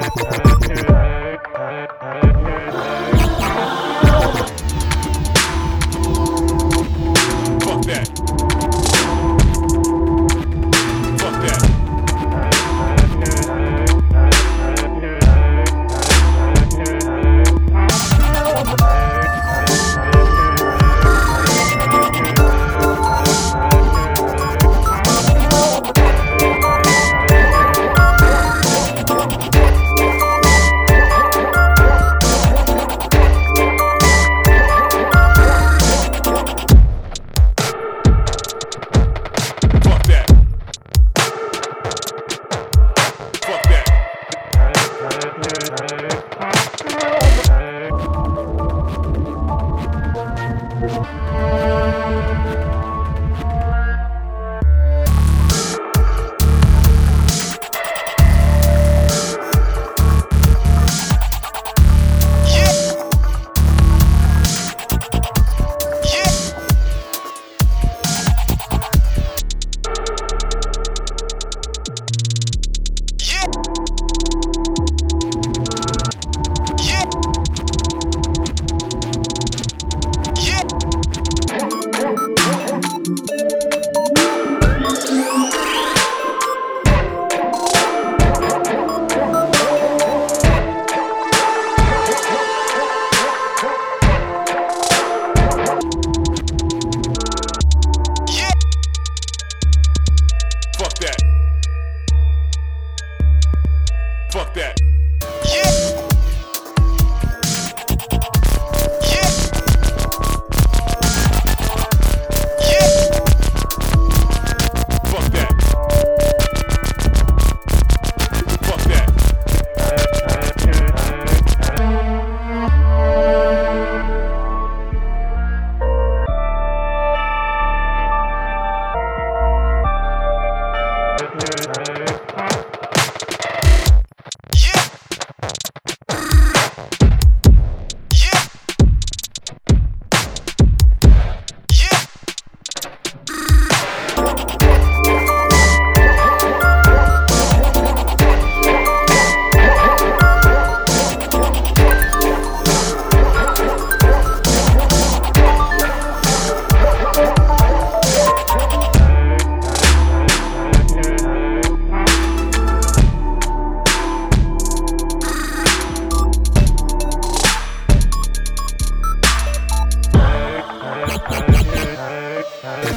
Bye.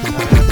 Bye.